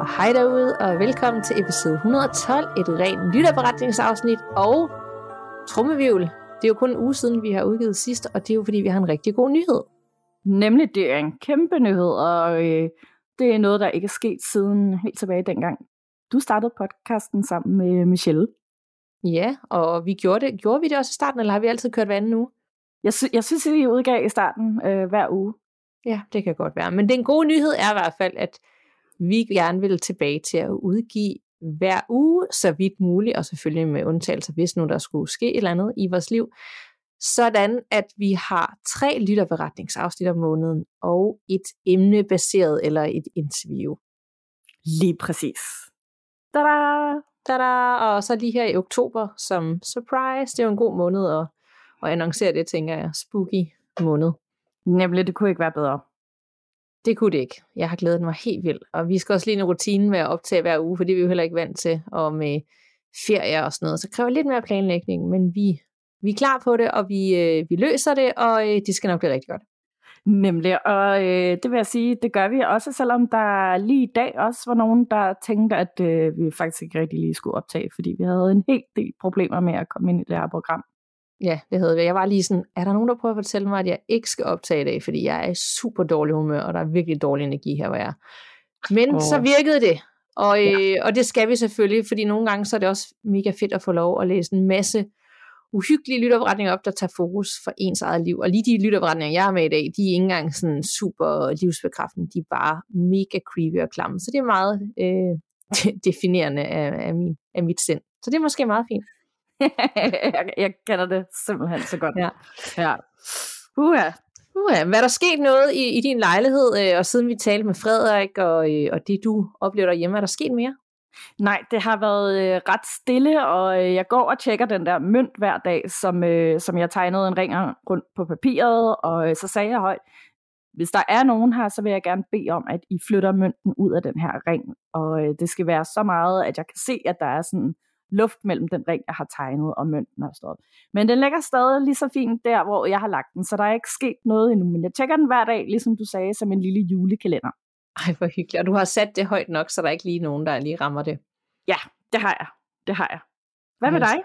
Og hej derude, og velkommen til episode 112, et rent lytterberetningsafsnit og trummevivl. Det er jo kun en uge siden, vi har udgivet sidst, og det er jo fordi, vi har en rigtig god nyhed. Nemlig, det er en kæmpe nyhed, og øh, det er noget, der ikke er sket siden helt tilbage dengang. Du startede podcasten sammen med Michelle. Ja, og vi gjorde, det. gjorde vi det også i starten, eller har vi altid kørt hver anden uge? Jeg, sy- jeg synes, at vi udgav i starten øh, hver uge. Ja, det kan godt være. Men den gode nyhed er i hvert fald, at vi gerne vil tilbage til at udgive hver uge, så vidt muligt, og selvfølgelig med undtagelser, hvis nu der skulle ske et eller andet i vores liv, sådan at vi har tre lytterberetningsafsnit om måneden, og et emnebaseret eller et interview. Lige præcis. Tada! Tada! Og så lige her i oktober som surprise. Det er jo en god måned at, at annoncere det, tænker jeg. Spooky måned. Nemlig, det kunne ikke være bedre. Det kunne det ikke. Jeg har glædet mig helt vildt. Og vi skal også lige en rutine med at optage hver uge, for det er vi jo heller ikke vant til. Og med øh, ferie og sådan noget, så kræver lidt mere planlægning, men vi, vi er klar på det, og vi, øh, vi løser det, og øh, det skal nok blive rigtig godt. Nemlig, og øh, det vil jeg sige, det gør vi også, selvom der lige i dag også var nogen, der tænkte, at øh, vi faktisk ikke rigtig lige skulle optage, fordi vi havde en hel del problemer med at komme ind i det her program. Ja, det havde vi. Jeg var lige sådan, er der nogen, der prøver at fortælle mig, at jeg ikke skal optage i dag, fordi jeg er i super dårlig humør, og der er virkelig dårlig energi her, hvor jeg er. Men oh. så virkede det, og, øh, ja. og det skal vi selvfølgelig, fordi nogle gange så er det også mega fedt at få lov at læse en masse uhyggelige lytterberetninger op, der tager fokus for ens eget liv. Og lige de lytterberetninger, jeg har med i dag, de er ikke engang sådan super livsbekræftende, de er bare mega creepy og klamme. Så det er meget øh, definerende af, af, min, af mit sind. Så det er måske meget fint. jeg, jeg kender det simpelthen så godt. Ja. ja. Uha. Uha. Hvad er der sket noget i, i din lejlighed, øh, og siden vi talte med Frederik, og, øh, og det du oplever derhjemme, er der sket mere? Nej, det har været øh, ret stille, og øh, jeg går og tjekker den der mønt hver dag, som, øh, som jeg tegnede en ring rundt på papiret, og øh, så sagde jeg højt, hvis der er nogen her, så vil jeg gerne bede om, at I flytter mønten ud af den her ring, og øh, det skal være så meget, at jeg kan se, at der er sådan luft mellem den ring, jeg har tegnet, og mønten har stået. Men den ligger stadig lige så fint der, hvor jeg har lagt den, så der er ikke sket noget endnu, men jeg tjekker den hver dag, ligesom du sagde, som en lille julekalender. Ej, hvor hyggeligt. Og du har sat det højt nok, så der er ikke lige nogen, der lige rammer det. Ja, det har jeg. Det har jeg. Hvad med dig?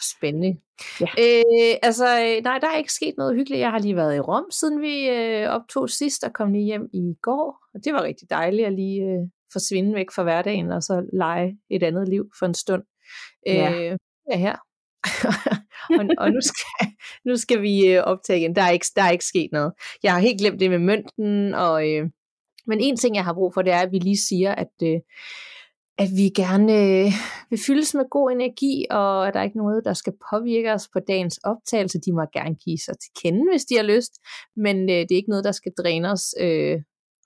Spændende. Ja. Øh, altså, nej, der er ikke sket noget hyggeligt. Jeg har lige været i Rom, siden vi øh, optog sidst, og kom lige hjem i går. Og det var rigtig dejligt at lige øh, forsvinde væk fra hverdagen, og så lege et andet liv for en stund. Ja. Øh, ja, her. og, og nu, skal, nu skal vi øh, optage igen. Der er, ikke, der er ikke sket noget. Jeg har helt glemt det med mønten, og, øh, men en ting, jeg har brug for, det er, at vi lige siger, at, øh, at vi gerne øh, vil fyldes med god energi, og at der er ikke noget, der skal påvirke os på dagens optagelse. De må gerne give sig til kende, hvis de har lyst, men øh, det er ikke noget, der skal dræne os øh,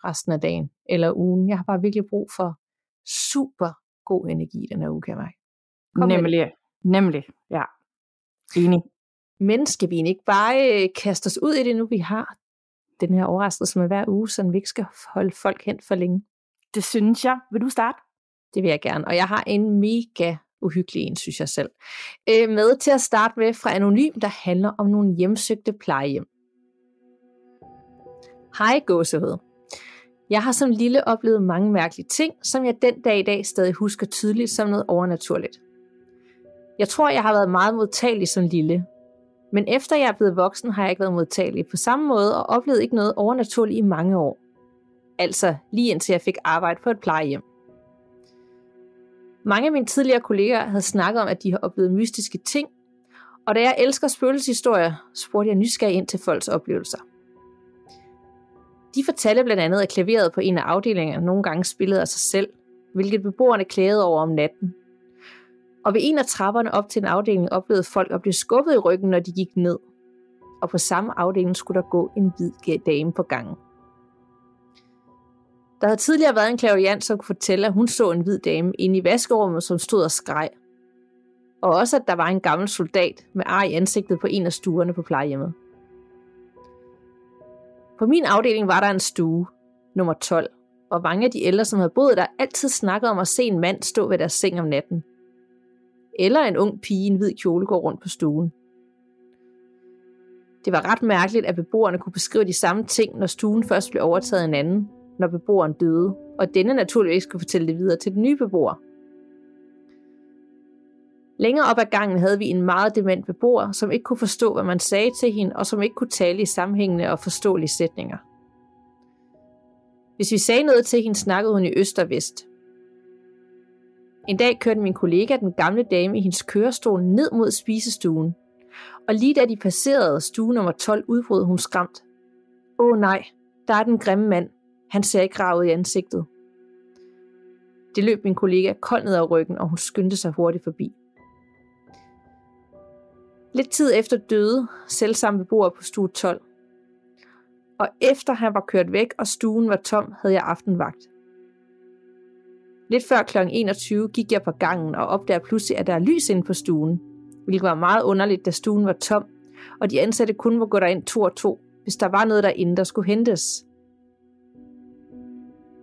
resten af dagen eller ugen. Jeg har bare virkelig brug for super god energi den her uge, kan jeg mærke. Kom nemlig, nemlig, ja. Enig. Men skal vi ikke bare øh, kaste os ud i det nu, vi har den her overraskelse med hver uge, så vi ikke skal holde folk hen for længe? Det synes jeg. Vil du starte? Det vil jeg gerne. Og jeg har en mega uhyggelig en, synes jeg selv. Øh, med til at starte med fra Anonym, der handler om nogle hjemsøgte plejehjem. Hej gåsehud. Jeg har som lille oplevet mange mærkelige ting, som jeg den dag i dag stadig husker tydeligt som noget overnaturligt. Jeg tror, jeg har været meget modtagelig som lille. Men efter jeg er blevet voksen, har jeg ikke været modtagelig på samme måde og oplevet ikke noget overnaturligt i mange år. Altså lige indtil jeg fik arbejde på et plejehjem. Mange af mine tidligere kolleger havde snakket om, at de har oplevet mystiske ting, og da jeg elsker spøgelseshistorier, spurgte jeg nysgerrig ind til folks oplevelser. De fortalte blandt andet, at klaveret på en af afdelingerne nogle gange spillede af sig selv, hvilket beboerne klagede over om natten. Og ved en af trapperne op til en afdeling oplevede folk at blive skubbet i ryggen, når de gik ned. Og på samme afdeling skulle der gå en hvid dame på gangen. Der havde tidligere været en klaviant, som kunne fortælle, at hun så en hvid dame inde i vaskerummet, som stod og skreg. Og også, at der var en gammel soldat med ar i ansigtet på en af stuerne på plejehjemmet. På min afdeling var der en stue, nummer 12, og mange af de ældre, som havde boet der, altid snakkede om at se en mand stå ved deres seng om natten. Eller en ung pige i en hvid kjole går rundt på stuen. Det var ret mærkeligt, at beboerne kunne beskrive de samme ting, når stuen først blev overtaget af en anden, når beboeren døde, og denne naturligvis skulle fortælle det videre til den nye beboer. Længere op ad gangen havde vi en meget dement beboer, som ikke kunne forstå, hvad man sagde til hende, og som ikke kunne tale i sammenhængende og forståelige sætninger. Hvis vi sagde noget til hende, snakkede hun i øst og vest. En dag kørte min kollega, den gamle dame, i hendes kørestol ned mod spisestuen. Og lige da de passerede stue nummer 12, udbrød hun skræmt. Åh nej, der er den grimme mand. Han ser ikke ud i ansigtet. Det løb min kollega koldt ned ad ryggen, og hun skyndte sig hurtigt forbi. Lidt tid efter døde selvsamme beboer på stue 12. Og efter han var kørt væk, og stuen var tom, havde jeg aftenvagt. Lidt før kl. 21 gik jeg på gangen og opdagede pludselig, at der er lys inde på stuen, hvilket var meget underligt, da stuen var tom, og de ansatte kun må gå derind to og to, hvis der var noget derinde, der skulle hentes.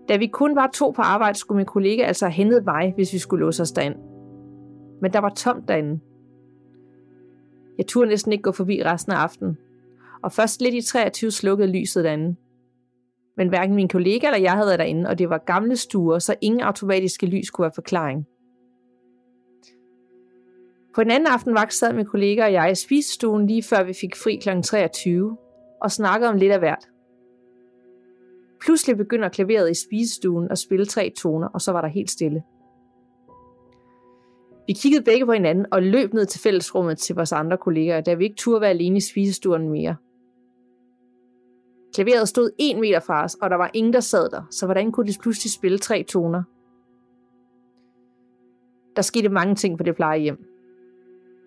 Da vi kun var to på arbejde, skulle min kollega altså have hentet mig, hvis vi skulle låse os derind. Men der var tomt derinde. Jeg turde næsten ikke gå forbi resten af aftenen, og først lidt i 23 slukkede lyset derinde. Men hverken min kollega eller jeg havde været derinde, og det var gamle stuer, så ingen automatiske lys kunne være forklaring. På en anden aftenvagt sad min kollega og jeg i spisestuen lige før vi fik fri kl. 23 og snakkede om lidt af hvert. Pludselig begynder klaveret i spisestuen at spille tre toner, og så var der helt stille. Vi kiggede begge på hinanden og løb ned til fællesrummet til vores andre kolleger, da vi ikke turde være alene i spisestuen mere. Klaveret stod en meter fra os, og der var ingen, der sad der, så hvordan kunne de pludselig spille tre toner? Der skete mange ting på det plejehjem.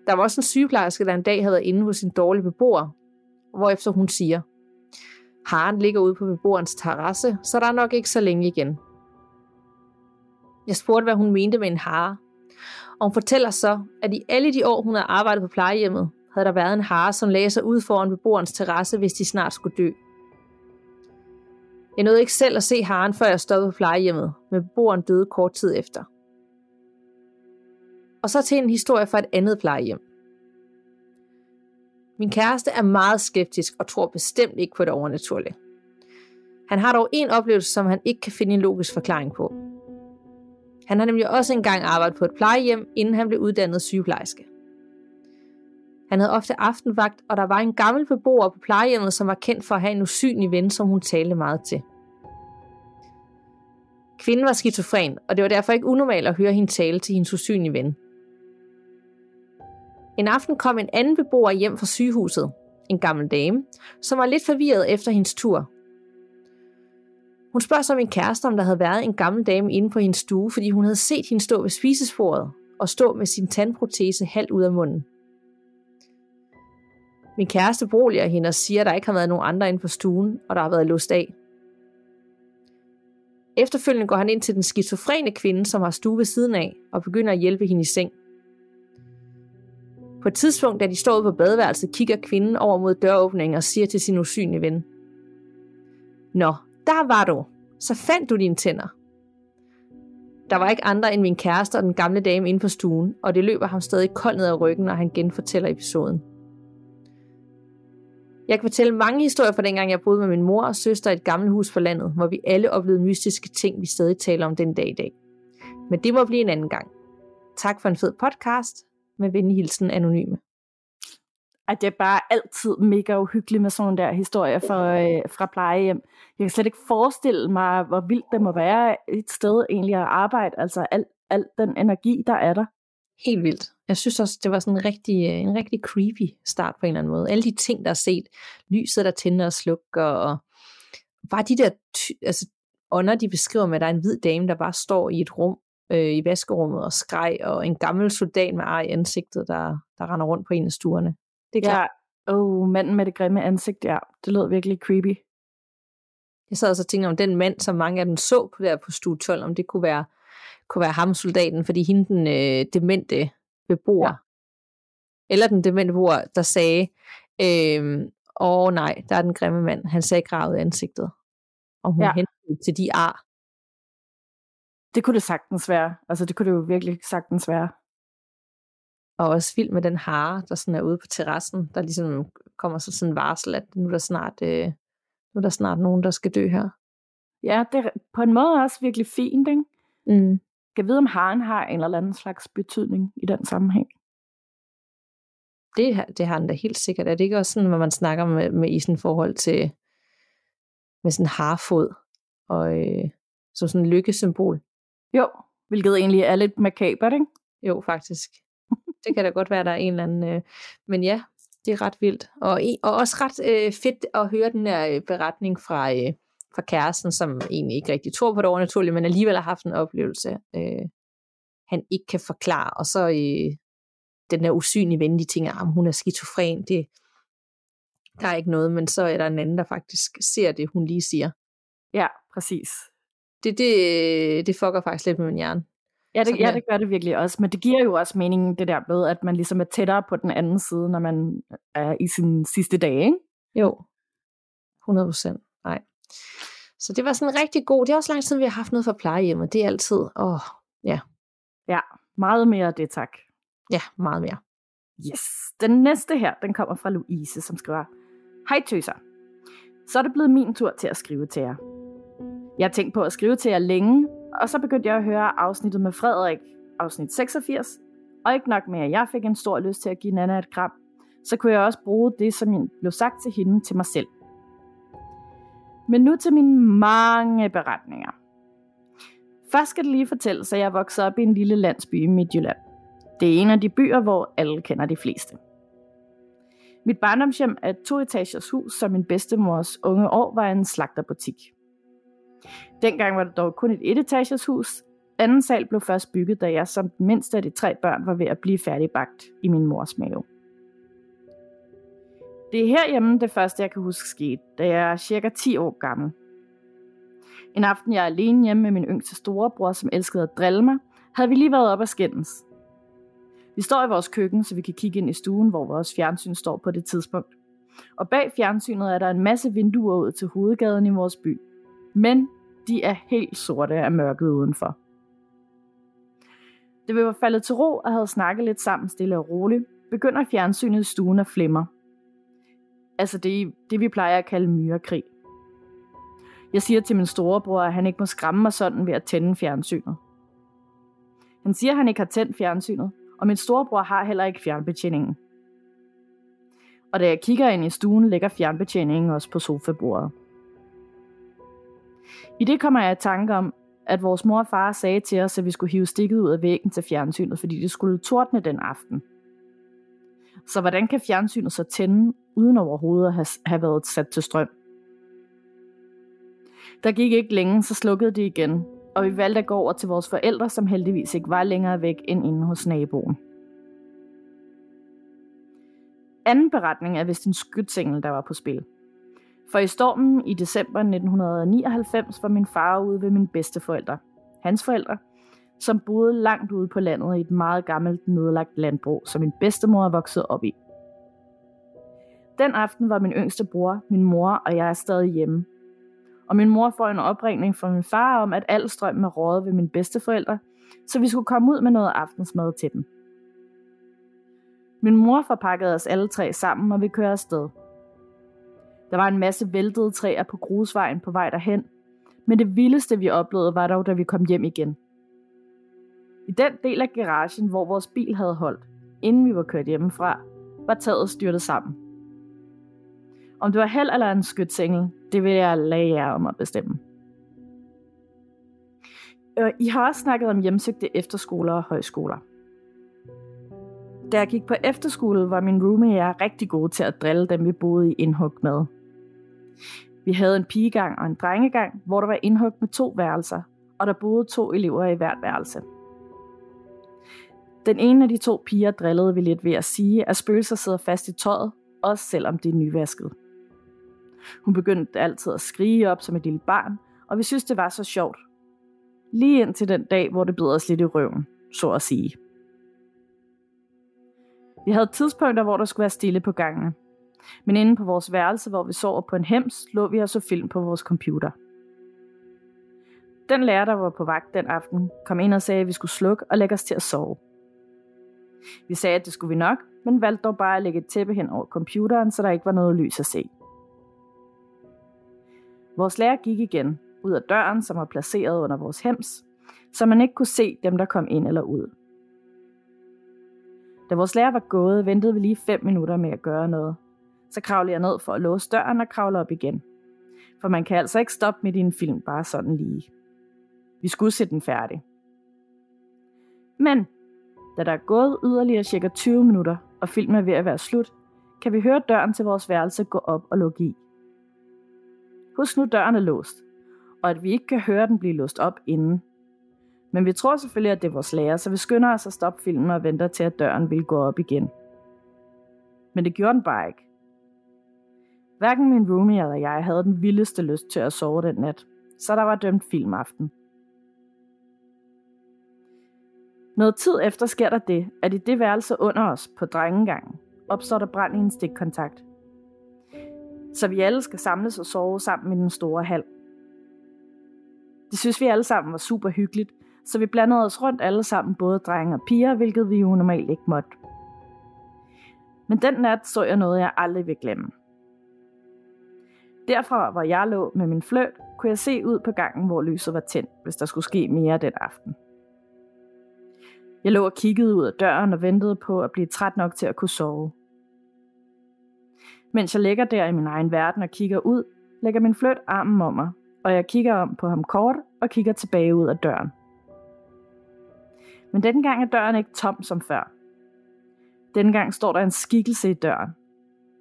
Der var også en sygeplejerske, der en dag havde været inde hos sin dårlige beboer, hvorefter hun siger, Haren ligger ude på beboerens terrasse, så der er nok ikke så længe igen. Jeg spurgte, hvad hun mente med en hare, og hun fortæller så, at i alle de år, hun havde arbejdet på plejehjemmet, havde der været en hare, som lagde sig ud foran beboerens terrasse, hvis de snart skulle dø. Jeg nåede ikke selv at se haren, før jeg stoppede på plejehjemmet, men beboeren døde kort tid efter. Og så til en historie fra et andet plejehjem. Min kæreste er meget skeptisk og tror bestemt ikke på det overnaturlige. Han har dog en oplevelse, som han ikke kan finde en logisk forklaring på. Han har nemlig også engang arbejdet på et plejehjem, inden han blev uddannet sygeplejerske. Han havde ofte aftenvagt, og der var en gammel beboer på plejehjemmet, som var kendt for at have en usynlig ven, som hun talte meget til. Kvinden var skizofren, og det var derfor ikke unormalt at høre hende tale til hendes usynlige ven. En aften kom en anden beboer hjem fra sygehuset, en gammel dame, som var lidt forvirret efter hendes tur. Hun spørger som en kæreste, om der havde været en gammel dame inde på hendes stue, fordi hun havde set hende stå ved spisesporet og stå med sin tandprotese halvt ud af munden. Min kæreste boliger hende og siger, at der ikke har været nogen andre inde på stuen, og der har været låst af. Efterfølgende går han ind til den skizofrene kvinde, som har stue ved siden af, og begynder at hjælpe hende i seng. På et tidspunkt, da de står ude på badeværelset, kigger kvinden over mod døråbningen og siger til sin usynlige ven. Nå, der var du. Så fandt du dine tænder. Der var ikke andre end min kæreste og den gamle dame inde på stuen, og det løber ham stadig koldt ned ad ryggen, når han genfortæller episoden. Jeg kan fortælle mange historier fra dengang, jeg boede med min mor og søster i et gammelt hus på landet, hvor vi alle oplevede mystiske ting, vi stadig taler om den dag i dag. Men det må blive en anden gang. Tak for en fed podcast. Med venlig hilsen anonyme. At det er bare altid mega uhyggeligt med sådan der historier fra, øh, fra plejehjem. Jeg kan slet ikke forestille mig, hvor vildt det må være et sted egentlig at arbejde. Altså al, al den energi, der er der. Helt vildt. Jeg synes også, det var sådan en rigtig, øh, en rigtig creepy start på en eller anden måde. Alle de ting, der er set. Lyset, der tænder og slukker. Og bare de der altså, ånder, de beskriver med, at der er en hvid dame, der bare står i et rum øh, i vaskerummet og skreg, og en gammel soldat med ar i ansigtet, der, der render rundt på en af stuerne. Det er klart. Ja, oh, manden med det grimme ansigt, ja. Det lød virkelig creepy. Jeg sad og så tænkte om den mand, som mange af dem så på der på stue 12, om det kunne være, kunne være ham soldaten, fordi hende den øh, demente beboer, ja. eller den demente beboer, der sagde, øh, åh nej, der er den grimme mand, han sagde gravet ansigtet. Og hun ja. hentede til de ar. Det kunne det sagtens være. Altså det kunne det jo virkelig sagtens være. Og også vild med den hare, der sådan er ude på terrassen, der ligesom kommer så sådan en varsel, at nu er der snart, øh, nu er der snart nogen, der skal dø her. Ja, det er på en måde også virkelig fint, ikke? Mm. Jeg ved, om haren har en eller anden slags betydning i den sammenhæng. Det, det har den da helt sikkert. Er det ikke også sådan, hvad man snakker med, med i sådan forhold til med sådan harfod og øh, som sådan en lykkesymbol? Jo, hvilket egentlig er lidt makabert, ikke? Jo, faktisk. Det kan da godt være, der er en eller anden... Øh, men ja, det er ret vildt. Og, og også ret øh, fedt at høre den her øh, beretning fra, øh, fra kæresten, som egentlig ikke rigtig tror på det overnaturlige, men alligevel har haft en oplevelse, øh, han ikke kan forklare. Og så øh, den der usynlige ven, de tænker, at hun er skizofren, det, der er ikke noget, men så er der en anden, der faktisk ser det, hun lige siger. Ja, præcis. Det, det, det fucker faktisk lidt med min hjerne. Ja det, ja, det gør det virkelig også. Men det giver jo også mening, det der med, at man ligesom er tættere på den anden side, når man er i sin sidste dag, ikke? Jo, 100 procent. Nej. Så det var sådan rigtig god. Det er også lang tid, vi har haft noget for plejehjemmet. Det er altid, åh, ja. Ja, meget mere det, tak. Ja, meget mere. Yes. Den næste her, den kommer fra Louise, som skriver, Hej tøser. Så er det blevet min tur til at skrive til jer. Jeg har tænkt på at skrive til jer længe, og så begyndte jeg at høre afsnittet med Frederik, afsnit 86, og ikke nok med, at jeg fik en stor lyst til at give Nana et kram, så kunne jeg også bruge det, som blev sagt til hende, til mig selv. Men nu til mine mange beretninger. Først skal det lige fortælles, at jeg voksede op i en lille landsby i Midtjylland. Det er en af de byer, hvor alle kender de fleste. Mit barndomshjem er et toetagers hus, som min bedstemors unge år var en slagterbutik. Dengang var det dog kun et etagers hus. Anden sal blev først bygget, da jeg som den mindste af de tre børn var ved at blive færdigbagt i min mors mave. Det er herhjemme det første, jeg kan huske skete, da jeg er cirka 10 år gammel. En aften, jeg er alene hjemme med min yngste storebror, som elskede at drille mig, havde vi lige været op og skændes. Vi står i vores køkken, så vi kan kigge ind i stuen, hvor vores fjernsyn står på det tidspunkt. Og bag fjernsynet er der en masse vinduer ud til hovedgaden i vores by. Men de er helt sorte af mørket udenfor. Da vi var faldet til ro og havde snakket lidt sammen stille og roligt, begynder fjernsynet i stuen at flimre. Altså det, det vi plejer at kalde myrekrig. Jeg siger til min storebror, at han ikke må skræmme mig sådan ved at tænde fjernsynet. Han siger, at han ikke har tændt fjernsynet, og min storebror har heller ikke fjernbetjeningen. Og da jeg kigger ind i stuen, ligger fjernbetjeningen også på sofabordet. I det kommer jeg i tanke om, at vores mor og far sagde til os, at vi skulle hive stikket ud af væggen til fjernsynet, fordi det skulle tordne den aften. Så hvordan kan fjernsynet så tænde, uden overhovedet at have været sat til strøm? Der gik ikke længe, så slukkede det igen, og vi valgte at gå over til vores forældre, som heldigvis ikke var længere væk end inde hos naboen. Anden beretning er vist en skytsengel, der var på spil. For i stormen i december 1999 var min far ude ved mine bedsteforældre, hans forældre, som boede langt ude på landet i et meget gammelt nedlagt landbrug, som min bedstemor voksede op i. Den aften var min yngste bror, min mor og jeg stadig hjemme, og min mor får en opringning fra min far om, at al strøm er rådet ved mine bedsteforældre, så vi skulle komme ud med noget aftensmad til dem. Min mor forpakkede os alle tre sammen, og vi kører afsted. Der var en masse væltede træer på grusvejen på vej derhen, men det vildeste vi oplevede var dog, da vi kom hjem igen. I den del af garagen, hvor vores bil havde holdt, inden vi var kørt hjemmefra, var taget styrtet sammen. Om det var held eller en skytsengel, det vil jeg lade jer om at bestemme. Øh, I har også snakket om hjemsøgte efterskoler og højskoler. Da jeg gik på efterskole, var min roomie og jeg rigtig gode til at drille dem, vi boede i indhug med. Vi havde en pigegang og en drengegang, hvor der var indhug med to værelser, og der boede to elever i hvert værelse. Den ene af de to piger drillede vi lidt ved at sige, at spøgelser sidder fast i tøjet, også selvom det er nyvasket. Hun begyndte altid at skrige op som et lille barn, og vi synes, det var så sjovt. Lige indtil den dag, hvor det blev os lidt i røven, så at sige. Vi havde tidspunkter, hvor der skulle være stille på gangene. Men inde på vores værelse, hvor vi sover på en hems, lå vi og så film på vores computer. Den lærer, der var på vagt den aften, kom ind og sagde, at vi skulle slukke og lægge os til at sove. Vi sagde, at det skulle vi nok, men valgte dog bare at lægge et tæppe hen over computeren, så der ikke var noget lys at se. Vores lærer gik igen ud af døren, som var placeret under vores hems, så man ikke kunne se dem, der kom ind eller ud. Da vores lærer var gået, ventede vi lige 5 minutter med at gøre noget. Så kravlede jeg ned for at låse døren og kravle op igen. For man kan altså ikke stoppe midt i en film bare sådan lige. Vi skulle se den færdig. Men da der er gået yderligere cirka 20 minutter, og filmen er ved at være slut, kan vi høre døren til vores værelse gå op og lukke i. Husk nu, døren er låst, og at vi ikke kan høre den blive låst op inden. Men vi tror selvfølgelig, at det er vores lærer, så vi skynder os at stoppe filmen og venter til, at døren vil gå op igen. Men det gjorde den bare ikke. Hverken min roomie eller jeg havde den vildeste lyst til at sove den nat, så der var dømt filmaften. Noget tid efter sker der det, at i det værelse under os på drengegangen opstår der brand i en stikkontakt. Så vi alle skal samles og sove sammen i den store hal. Det synes vi alle sammen var super hyggeligt, så vi blandede os rundt alle sammen, både drenge og piger, hvilket vi jo normalt ikke måtte. Men den nat så jeg noget, jeg aldrig vil glemme. Derfra, hvor jeg lå med min fløjt, kunne jeg se ud på gangen, hvor lyset var tændt, hvis der skulle ske mere den aften. Jeg lå og kiggede ud af døren og ventede på at blive træt nok til at kunne sove. Mens jeg ligger der i min egen verden og kigger ud, lægger min fløt armen om mig, og jeg kigger om på ham kort og kigger tilbage ud af døren. Men denne gang er døren ikke tom som før. Denne gang står der en skikkelse i døren.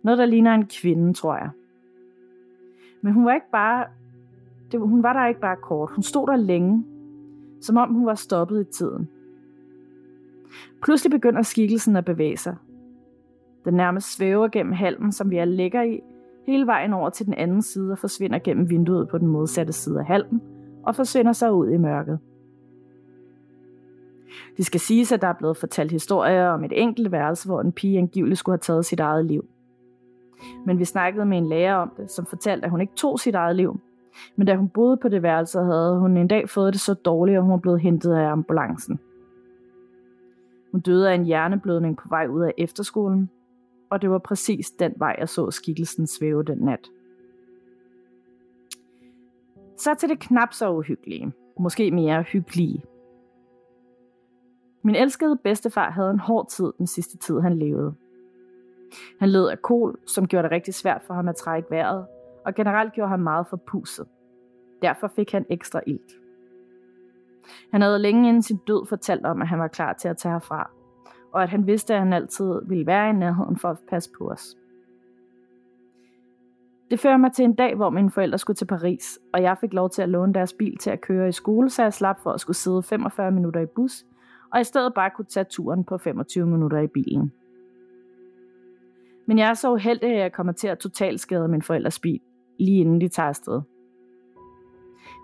Noget, der ligner en kvinde, tror jeg. Men hun var ikke bare... Det, hun var der ikke bare kort. Hun stod der længe. Som om hun var stoppet i tiden. Pludselig begynder skikkelsen at bevæge sig. Den nærmest svæver gennem halmen, som vi er ligger i, hele vejen over til den anden side og forsvinder gennem vinduet på den modsatte side af halmen og forsvinder så ud i mørket. Det skal siges, at der er blevet fortalt historier om et enkelt værelse, hvor en pige angiveligt skulle have taget sit eget liv. Men vi snakkede med en lærer om det, som fortalte, at hun ikke tog sit eget liv. Men da hun boede på det værelse, havde hun en dag fået det så dårligt, at hun var blevet hentet af ambulancen. Hun døde af en hjerneblødning på vej ud af efterskolen, og det var præcis den vej, jeg så skikkelsen svæve den nat. Så til det knap så uhyggelige, måske mere hyggelige. Min elskede bedstefar havde en hård tid den sidste tid, han levede. Han led af kol, som gjorde det rigtig svært for ham at trække vejret, og generelt gjorde ham meget forpuset. Derfor fik han ekstra ilt. Han havde længe inden sin død fortalt om, at han var klar til at tage herfra, og at han vidste, at han altid ville være i nærheden for at passe på os. Det fører mig til en dag, hvor mine forældre skulle til Paris, og jeg fik lov til at låne deres bil til at køre i skole, så jeg slap for at skulle sidde 45 minutter i bus, og i stedet bare kunne tage turen på 25 minutter i bilen. Men jeg er så uheldig, at jeg kommer til at totalskade min forældres bil, lige inden de tager afsted.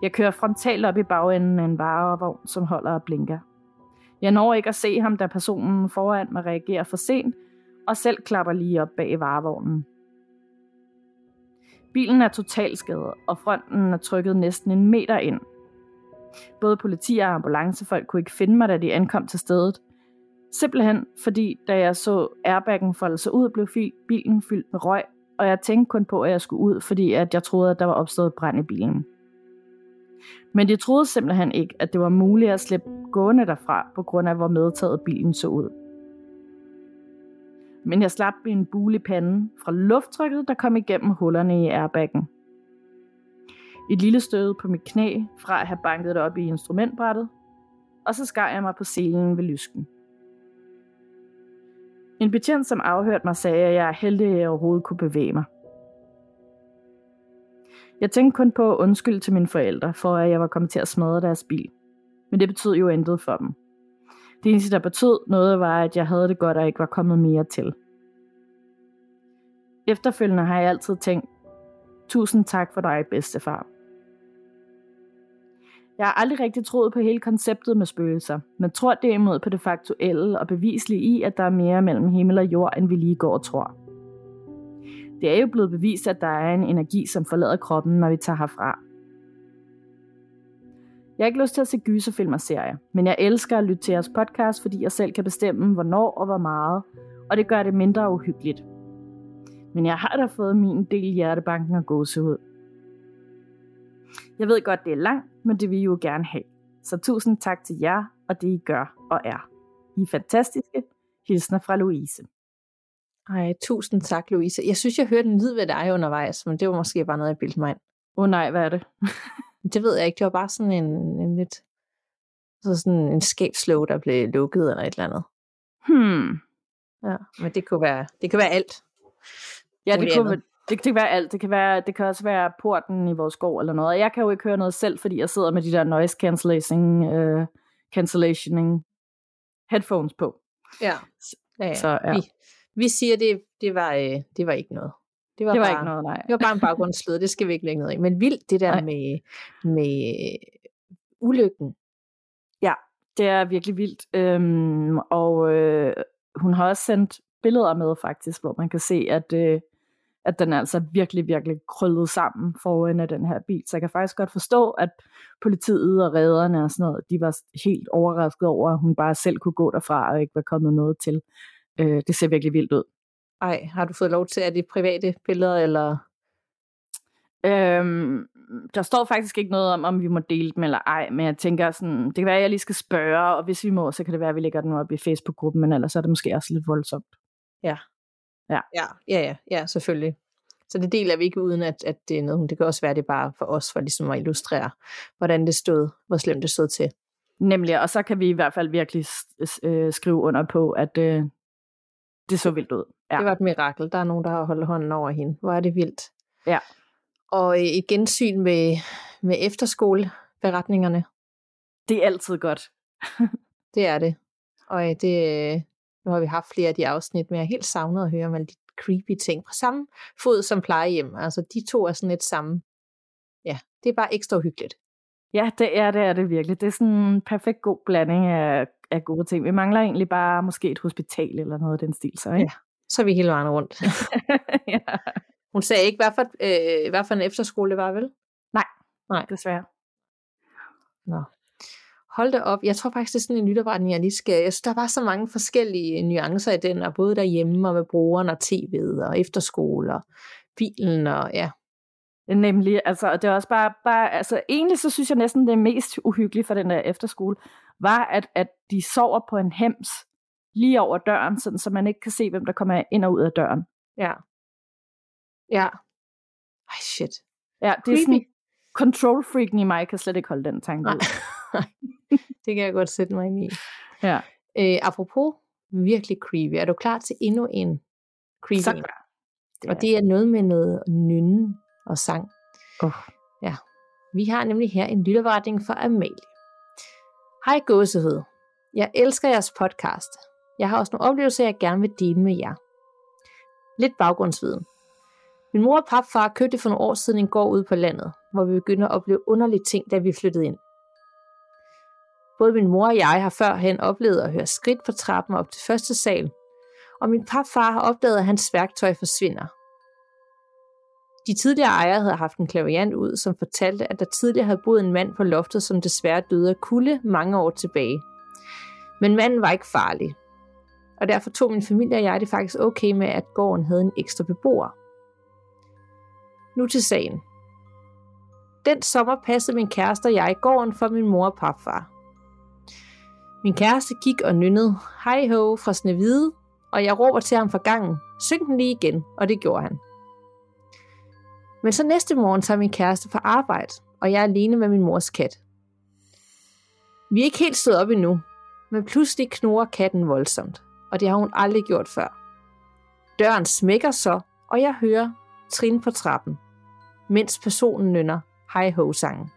Jeg kører frontalt op i bagenden af en varevogn, som holder og blinker. Jeg når ikke at se ham, da personen foran mig reagerer for sent, og selv klapper lige op bag varevognen. Bilen er totalskadet, og fronten er trykket næsten en meter ind. Både politi og ambulancefolk kunne ikke finde mig, da de ankom til stedet. Simpelthen fordi, da jeg så airbaggen folde sig ud, blev bilen fyldt med røg, og jeg tænkte kun på, at jeg skulle ud, fordi at jeg troede, at der var opstået brand i bilen. Men de troede simpelthen ikke, at det var muligt at slippe gående derfra, på grund af hvor medtaget bilen så ud. Men jeg slap min bule i panden fra lufttrykket, der kom igennem hullerne i airbaggen. Et lille stød på mit knæ fra at have banket det op i instrumentbrættet, og så skar jeg mig på selen ved lysken. En betjent, som afhørte mig, sagde, at jeg er heldig, at jeg overhovedet kunne bevæge mig. Jeg tænkte kun på at undskylde til mine forældre, for at jeg var kommet til at smadre deres bil. Men det betød jo intet for dem. Det eneste, der betød noget, var, at jeg havde det godt og ikke var kommet mere til. Efterfølgende har jeg altid tænkt, Tusind tak for dig, bedstefar. Jeg har aldrig rigtig troet på hele konceptet med spøgelser, men tror derimod på det faktuelle og bevislige i, at der er mere mellem himmel og jord, end vi lige går og tror. Det er jo blevet bevist, at der er en energi, som forlader kroppen, når vi tager herfra. Jeg har ikke lyst til at se gyserfilm og serier, men jeg elsker at lytte til jeres podcast, fordi jeg selv kan bestemme, hvornår og hvor meget, og det gør det mindre uhyggeligt. Men jeg har da fået min del hjertebanken og gåsehud. Jeg ved godt, det er langt, men det vil I jo gerne have. Så tusind tak til jer og det, I gør og er. I er fantastiske. Hilsner fra Louise. Ej, tusind tak, Louise. Jeg synes, jeg hørte en lyd ved dig undervejs, men det var måske bare noget, jeg bildte mig ind. Åh oh, nej, hvad er det? det ved jeg ikke. Det var bare sådan en, en lidt... Så sådan en skabslåg, der blev lukket eller et eller andet. Hmm. Ja, men det kunne være, det kunne være alt. Ja, det kunne, det, det kan være alt. Det kan, være, det kan også være porten i vores skov eller noget. Jeg kan jo ikke høre noget selv, fordi jeg sidder med de der noise cancellation, uh, cancellationing headphones på. Ja. ja, ja. Så, ja. Vi, vi siger, det, det, var, øh, det var ikke noget. Det var, det var bare, ikke noget, nej. Det var bare en baggrundslyd, det skal vi ikke lægge noget i. Men vildt det der nej. med, med ulykken. Ja, det er virkelig vildt. Øhm, og øh, hun har også sendt billeder med faktisk, hvor man kan se, at, øh, at den er altså virkelig, virkelig krøllet sammen foran af den her bil. Så jeg kan faktisk godt forstå, at politiet og redderne og sådan noget, de var helt overrasket over, at hun bare selv kunne gå derfra og ikke var kommet noget til. Øh, det ser virkelig vildt ud. Ej, har du fået lov til, at det private billeder, eller? Øhm, der står faktisk ikke noget om, om vi må dele dem eller ej, men jeg tænker sådan, det kan være, at jeg lige skal spørge, og hvis vi må, så kan det være, at vi lægger den op i Facebook-gruppen, men ellers er det måske også lidt voldsomt. Ja. Ja. Ja, ja, ja, ja selvfølgelig. Så det deler vi ikke uden, at, at det er noget. Det kan også være, det bare for os, for ligesom at illustrere, hvordan det stod, hvor slemt det stod til. Nemlig, og så kan vi i hvert fald virkelig øh, skrive under på, at øh, det så vildt ud. Ja. Det var et mirakel. Der er nogen, der har holdt hånden over hende. Hvor er det vildt. Ja. Og øh, et gensyn med, med efterskoleberetningerne. Det er altid godt. det er det. Og øh, det, nu har vi haft flere af de afsnit, men jeg er helt savnet at høre om alle de creepy ting. På samme fod som plejehjem. Altså de to er sådan lidt samme. Ja, det er bare ekstra hyggeligt. Ja, det er det, er det virkelig. Det er sådan en perfekt god blanding af, af gode ting. Vi mangler egentlig bare måske et hospital eller noget af den stil. Så, ikke? Ja, så er vi hele vejen rundt. ja. Hun sagde ikke, hvad for, øh, hvad for en efterskole det var, vel? Nej, Nej. desværre. Nå. Hold da op. Jeg tror faktisk, det er sådan en lytterretning, jeg lige skal... Jeg synes, der var så mange forskellige nuancer i den, og både derhjemme og med brugeren og tv'et og efterskole og bilen og ja. Nemlig, altså, det er også bare, bare, altså egentlig så synes jeg næsten, det mest uhyggelige for den der efterskole, var, at, at de sover på en hems lige over døren, sådan, så man ikke kan se, hvem der kommer ind og ud af døren. Ja. Ja. Ej, shit. Ja, det Creepy. er sådan, control freaken i mig kan slet ikke holde den tanke ud. det kan jeg godt sætte mig ind i. Ja. Øh, apropos virkelig creepy, er du klar til endnu en creepy? Så klar. Det og det er noget med noget nynne og sang. Oh. Ja. Vi har nemlig her en lytterretning for Amalie. Hej gåsehud. Jeg elsker jeres podcast. Jeg har også nogle oplevelser, jeg gerne vil dele med jer. Lidt baggrundsviden. Min mor og papfar købte for nogle år siden en gård ude på landet, hvor vi begyndte at opleve underlige ting, da vi flyttede ind. Både min mor og jeg har førhen oplevet at høre skridt på trappen op til første sal, og min papfar har opdaget, at hans værktøj forsvinder. De tidligere ejere havde haft en klaviant ud, som fortalte, at der tidligere havde boet en mand på loftet, som desværre døde af kulde mange år tilbage. Men manden var ikke farlig, og derfor tog min familie og jeg det faktisk okay med, at gården havde en ekstra beboer. Nu til sagen. Den sommer passede min kæreste og jeg gården for min mor og papfar. Min kæreste gik og nynnede hej ho fra Snevide, og jeg råber til ham fra gangen, syng den lige igen, og det gjorde han. Men så næste morgen tager min kæreste på arbejde, og jeg er alene med min mors kat. Vi er ikke helt stået op endnu, men pludselig knurrer katten voldsomt, og det har hun aldrig gjort før. Døren smækker så, og jeg hører trin på trappen, mens personen nynner hej ho sangen.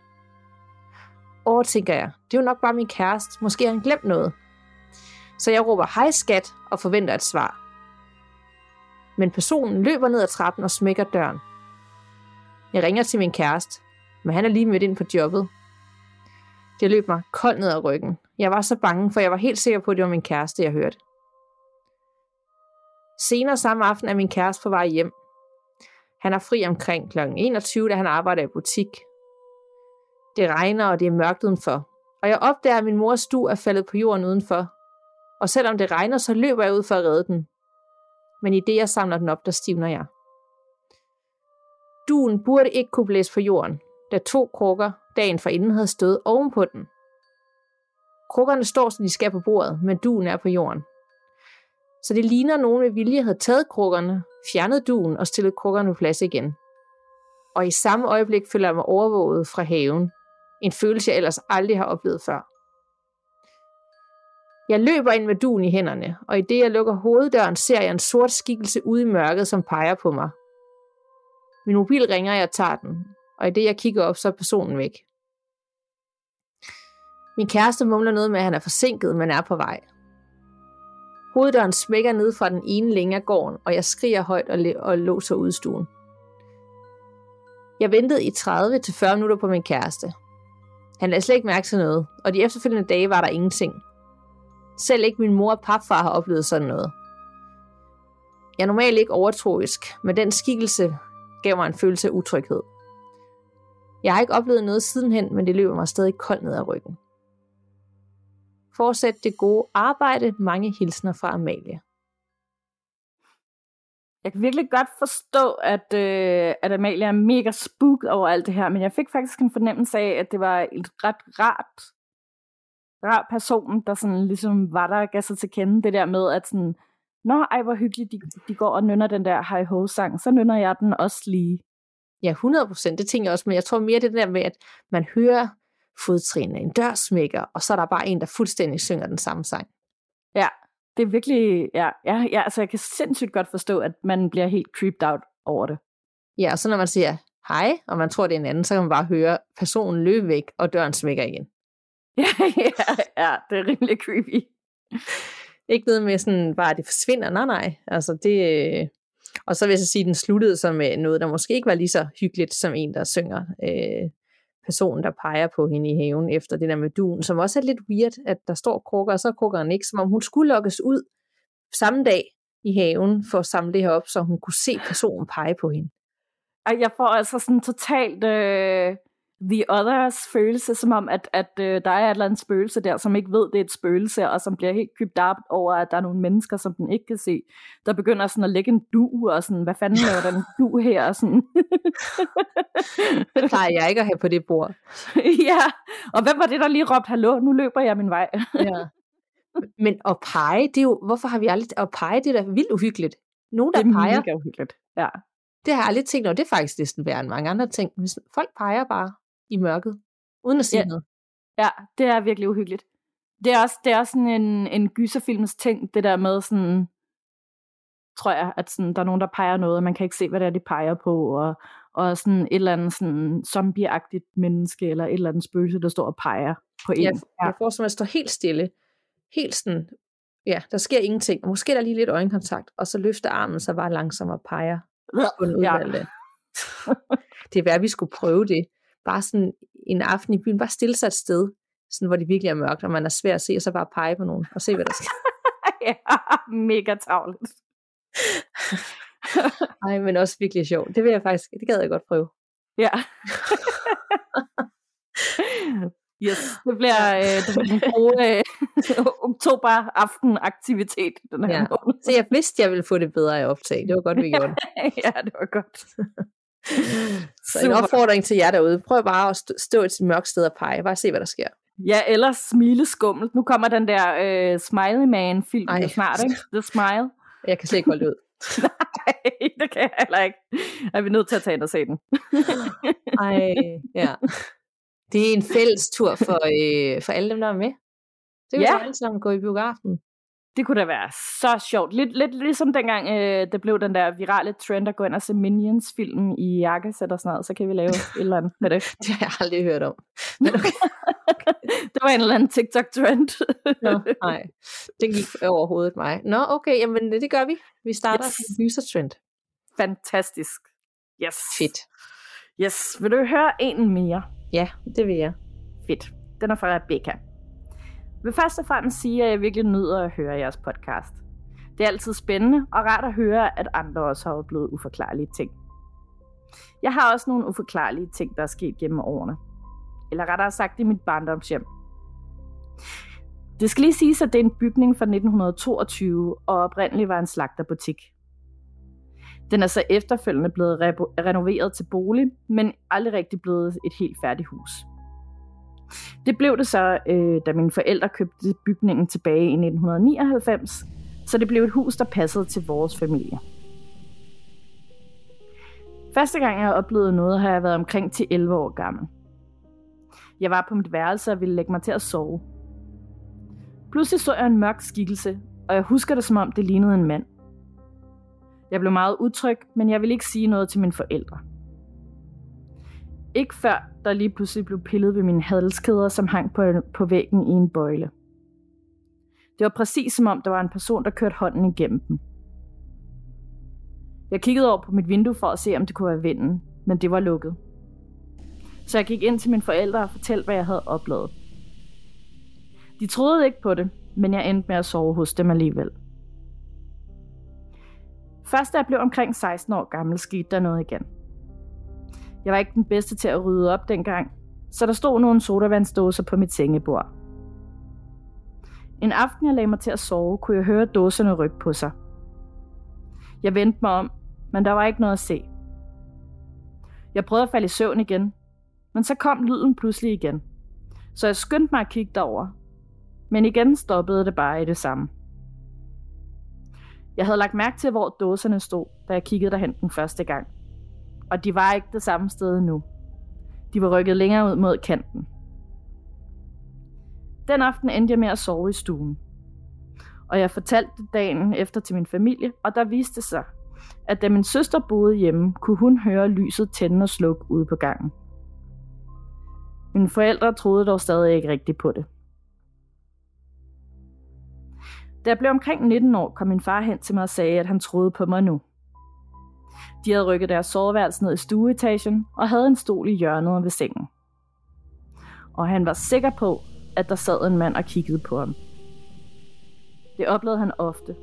Åh, tænker jeg, det er jo nok bare min kæreste, måske har han glemt noget. Så jeg råber hej skat og forventer et svar. Men personen løber ned ad trappen og smækker døren. Jeg ringer til min kæreste, men han er lige midt ind på jobbet. Det løb mig koldt ned ad ryggen. Jeg var så bange, for jeg var helt sikker på, at det var min kæreste, jeg hørte. Senere samme aften er min kæreste på vej hjem. Han er fri omkring kl. 21, da han arbejder i butik. Det regner, og det er mørkt udenfor. Og jeg opdager, at min mors stue er faldet på jorden udenfor. Og selvom det regner, så løber jeg ud for at redde den. Men i det, jeg samler den op, der stivner jeg. Duen burde ikke kunne blæse på jorden, da to krukker dagen forinden havde stået ovenpå den. Krukkerne står, som de skal på bordet, men duen er på jorden. Så det ligner, at nogen med vilje havde taget krukkerne, fjernet duen og stillet krukkerne på plads igen. Og i samme øjeblik føler jeg mig overvåget fra haven. En følelse, jeg ellers aldrig har oplevet før. Jeg løber ind med duen i hænderne, og i det jeg lukker hoveddøren, ser jeg en sort skikkelse ude i mørket, som peger på mig. Min mobil ringer, og jeg tager den, og i det jeg kigger op, så er personen væk. Min kæreste mumler noget med, at han er forsinket, men er på vej. Hoveddøren smækker ned fra den ene længe af gården, og jeg skriger højt og, og låser ud stuen. Jeg ventede i 30-40 minutter på min kæreste. Han lagde slet ikke mærke til noget, og de efterfølgende dage var der ingenting. Selv ikke min mor og papfar har oplevet sådan noget. Jeg er normalt ikke overtroisk, men den skikkelse gav mig en følelse af utryghed. Jeg har ikke oplevet noget sidenhen, men det løber mig stadig koldt ned ad ryggen. Fortsæt det gode arbejde. Mange hilsner fra Amalie. Jeg kan virkelig godt forstå, at, øh, at Amalie er mega spook over alt det her, men jeg fik faktisk en fornemmelse af, at det var et ret rart, rar person, der sådan ligesom var der og gav sig til kende det der med, at sådan, Nå, ej, hvor hyggeligt, de, de går og nynner den der High Ho sang, så nynner jeg den også lige. Ja, 100 procent, det tænker jeg også, men jeg tror mere det der med, at man hører fodtrinene, en dør smækker, og så er der bare en, der fuldstændig synger den samme sang. Ja, det er virkelig, ja, ja, ja altså jeg kan sindssygt godt forstå, at man bliver helt creeped out over det. Ja, og så når man siger hej, og man tror, det er en anden, så kan man bare høre personen løbe væk, og døren smækker igen. ja, ja, ja, det er rimelig creepy. Ikke noget med sådan, bare at det forsvinder, nej nej. Altså det, øh, og så vil jeg så sige, at den sluttede som øh, noget, der måske ikke var lige så hyggeligt, som en, der synger øh, personen, der peger på hende i haven efter det der med duen, som også er lidt weird, at der står krukker, og så krukker han ikke, som om hun skulle lokkes ud samme dag i haven for at samle det her op, så hun kunne se personen pege på hende. Ej, jeg får altså sådan totalt øh, The Others følelse, som om, at, at øh, der er et eller andet spøgelse der, som ikke ved, det er et spøgelse, og som bliver helt krybt op over, at der er nogle mennesker, som den ikke kan se, der begynder sådan at lægge en du, og sådan, hvad fanden laver den du her? Og sådan. det plejer jeg ikke at have på det bord. ja, og hvem var det, der lige råbte, hallo, nu løber jeg min vej. ja. Men at pege, det er jo, hvorfor har vi aldrig, at pege, det er da vildt uhyggeligt. Nogen, der det er peger. mega uhyggeligt, ja. Det har jeg aldrig tænkt over, det er faktisk næsten værre end mange andre ting. Hvis folk peger bare, i mørket, uden at sige ja. noget. Ja, det er virkelig uhyggeligt. Det er også, det er sådan en, en gyserfilms ting, det der med sådan, tror jeg, at sådan, der er nogen, der peger noget, og man kan ikke se, hvad det er, de peger på, og, og sådan et eller andet sådan zombieagtigt menneske, eller et eller andet spøgelse, der står og peger på en. Jeg, jeg får som at stå helt stille, helt sådan, ja, der sker ingenting, måske er der lige lidt øjenkontakt, og så løfter armen så bare langsomt og peger på den udvalgte. Ja. det er værd, vi skulle prøve det bare sådan en aften i byen, bare stille sig et sted, sådan, hvor det virkelig er mørkt, og man er svær at se, og så bare pege på nogen, og se, hvad der sker. ja, mega tavligt. Ej, men også virkelig sjovt. Det vil jeg faktisk, det gad jeg godt prøve. Ja. yes, det bliver, øh, det bliver en god øh, oktober aften aktivitet den her ja. måned. Så jeg vidste, jeg ville få det bedre at optage. Det var godt, vi gjorde det. ja, det var godt. Så en opfordring til jer derude. Prøv bare at stå et mørkt sted og pege. Bare se, hvad der sker. Ja, eller smile skummelt. Nu kommer den der øh, Smiley Man film Ej. snart, ikke? The Smile. Jeg kan slet ikke holde ud. Nej, det kan jeg heller ikke. Er vi nødt til at tage ind og se den? Ej, ja. Det er en fælles tur for, øh, for alle dem, der er med. Det vil ja. alle sammen gå i biografen. Det kunne da være så sjovt. Lidt, lidt ligesom dengang, øh, det blev den der virale trend at gå ind og se Minions-film i jakkesæt og sådan noget, så kan vi lave et eller andet med det. det har jeg aldrig hørt om. Men okay. det var en eller anden TikTok-trend. Nå, nej, det gik over hovedet mig. Nå, okay, jamen det gør vi. Vi starter yes. en user-trend. Fantastisk. Yes. Fedt. Yes, vil du høre en mere? Ja, det vil jeg. Fedt. Den er fra Rebecca. Vil først og fremmest sige, at jeg virkelig nyder at høre jeres podcast. Det er altid spændende og rart at høre, at andre også har oplevet uforklarlige ting. Jeg har også nogle uforklarlige ting, der er sket gennem årene. Eller rettere sagt i mit barndomshjem. Det skal lige siges, at det er en bygning fra 1922 og oprindeligt var en slagterbutik. Den er så efterfølgende blevet re- renoveret til bolig, men aldrig rigtig blevet et helt færdigt hus. Det blev det så, øh, da mine forældre købte bygningen tilbage i 1999, så det blev et hus, der passede til vores familie. Første gang jeg oplevede noget, har jeg været omkring til 11 år gammel. Jeg var på mit værelse og ville lægge mig til at sove. Pludselig så jeg en mørk skikkelse, og jeg husker det som om det lignede en mand. Jeg blev meget utryg, men jeg ville ikke sige noget til mine forældre. Ikke før der lige pludselig blev pillet ved mine halskæder, som hang på, på væggen i en bøjle. Det var præcis som om, der var en person, der kørte hånden igennem dem. Jeg kiggede over på mit vindue for at se, om det kunne være vinden, men det var lukket. Så jeg gik ind til mine forældre og fortalte, hvad jeg havde oplevet. De troede ikke på det, men jeg endte med at sove hos dem alligevel. Først da jeg blev omkring 16 år gammel, skete der noget igen. Jeg var ikke den bedste til at rydde op dengang, så der stod nogle sodavandsdåser på mit sengebord. En aften, jeg lagde mig til at sove, kunne jeg høre dåserne rykke på sig. Jeg vendte mig om, men der var ikke noget at se. Jeg prøvede at falde i søvn igen, men så kom lyden pludselig igen. Så jeg skyndte mig at kigge derover, men igen stoppede det bare i det samme. Jeg havde lagt mærke til, hvor dåserne stod, da jeg kiggede derhen den første gang. Og de var ikke det samme sted nu. De var rykket længere ud mod kanten. Den aften endte jeg med at sove i stuen. Og jeg fortalte det dagen efter til min familie, og der viste sig, at da min søster boede hjemme, kunne hun høre lyset tænde og slukke ude på gangen. Mine forældre troede dog stadig ikke rigtigt på det. Da jeg blev omkring 19 år, kom min far hen til mig og sagde, at han troede på mig nu. De havde rykket deres soveværelse ned i stueetagen og havde en stol i hjørnet ved sengen. Og han var sikker på, at der sad en mand og kiggede på ham. Det oplevede han ofte.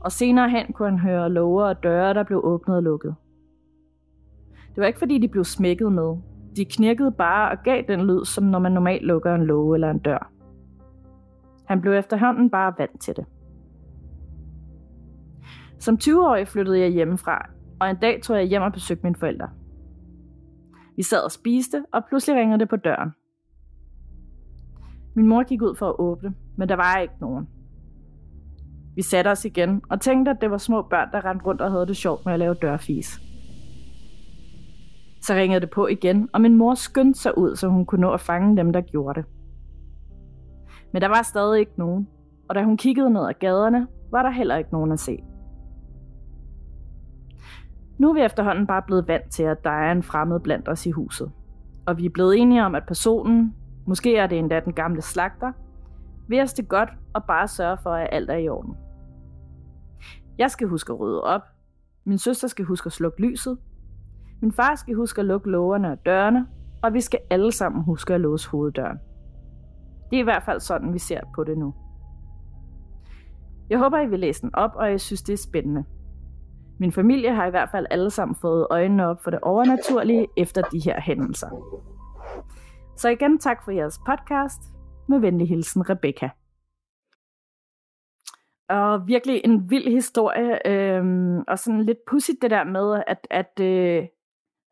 Og senere hen kunne han høre låger og døre, der blev åbnet og lukket. Det var ikke fordi, de blev smækket med. De knirkede bare og gav den lyd, som når man normalt lukker en låge eller en dør. Han blev efterhånden bare vant til det. Som 20-årig flyttede jeg hjemmefra, og en dag tog jeg hjem og besøgte mine forældre. Vi sad og spiste, og pludselig ringede det på døren. Min mor gik ud for at åbne, men der var ikke nogen. Vi satte os igen og tænkte, at det var små børn, der rendte rundt og havde det sjovt med at lave dørfis. Så ringede det på igen, og min mor skyndte sig ud, så hun kunne nå at fange dem, der gjorde det. Men der var stadig ikke nogen, og da hun kiggede ned ad gaderne, var der heller ikke nogen at se. Nu er vi efterhånden bare blevet vant til, at der er en fremmed blandt os i huset. Og vi er blevet enige om, at personen, måske er det endda den gamle slagter, vil os det godt og bare sørge for, at alt er i orden. Jeg skal huske at rydde op. Min søster skal huske at slukke lyset. Min far skal huske at lukke lågerne og dørene. Og vi skal alle sammen huske at låse hoveddøren. Det er i hvert fald sådan, vi ser på det nu. Jeg håber, I vil læse den op, og jeg synes, det er spændende. Min familie har i hvert fald alle sammen fået øjnene op for det overnaturlige efter de her hændelser. Så igen tak for jeres podcast. Med venlig hilsen, Rebecca. Og virkelig en vild historie, øh, og sådan lidt pudsigt det der med, at, at, øh,